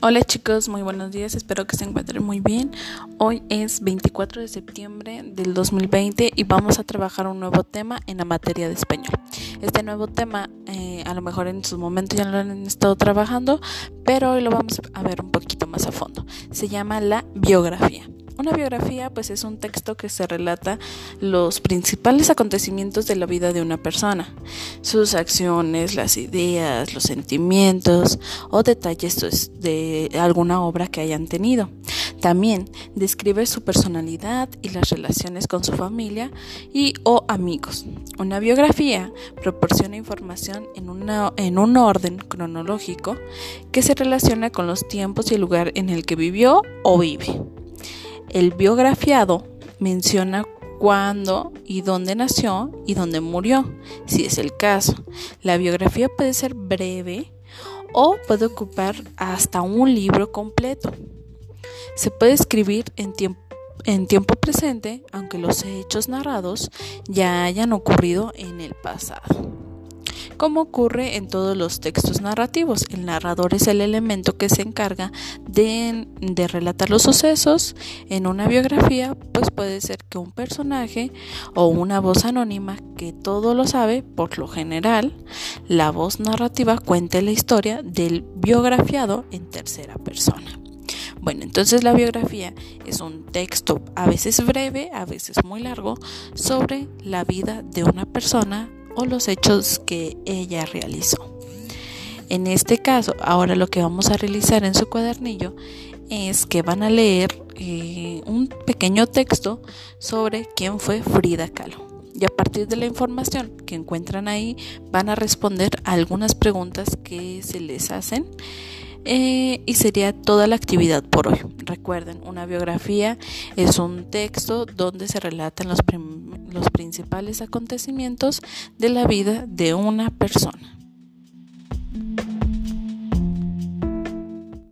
Hola chicos, muy buenos días, espero que se encuentren muy bien. Hoy es 24 de septiembre del 2020 y vamos a trabajar un nuevo tema en la materia de español. Este nuevo tema eh, a lo mejor en su momento ya lo han estado trabajando, pero hoy lo vamos a ver un poquito más a fondo. Se llama la biografía. Una biografía pues es un texto que se relata los principales acontecimientos de la vida de una persona, sus acciones, las ideas, los sentimientos o detalles de alguna obra que hayan tenido. También describe su personalidad y las relaciones con su familia y o amigos. Una biografía proporciona información en, en un orden cronológico que se relaciona con los tiempos y el lugar en el que vivió o vive. El biografiado menciona cuándo y dónde nació y dónde murió, si es el caso. La biografía puede ser breve o puede ocupar hasta un libro completo. Se puede escribir en tiempo, en tiempo presente, aunque los hechos narrados ya hayan ocurrido en el pasado como ocurre en todos los textos narrativos. El narrador es el elemento que se encarga de, relatar los sucesos. En una biografía, pues puede ser que un personaje o una voz anónima que todo lo sabe, por lo general, la voz narrativa cuente la historia del biografiado en tercera persona. Bueno, entonces la biografía es un texto a veces breve, a veces muy largo, sobre la vida de una persona o los hechos que ella realizó. En este caso, ahora lo que vamos a realizar en su cuadernillo es que van a leer eh, un pequeño texto sobre quién fue Frida Kahlo. Y a partir de la información que encuentran ahí, van a responder algunas preguntas que se les hacen. Eh, y sería toda la actividad por hoy. Recuerden, una biografía es un texto donde se relatan los, los principales acontecimientos de la vida de una persona.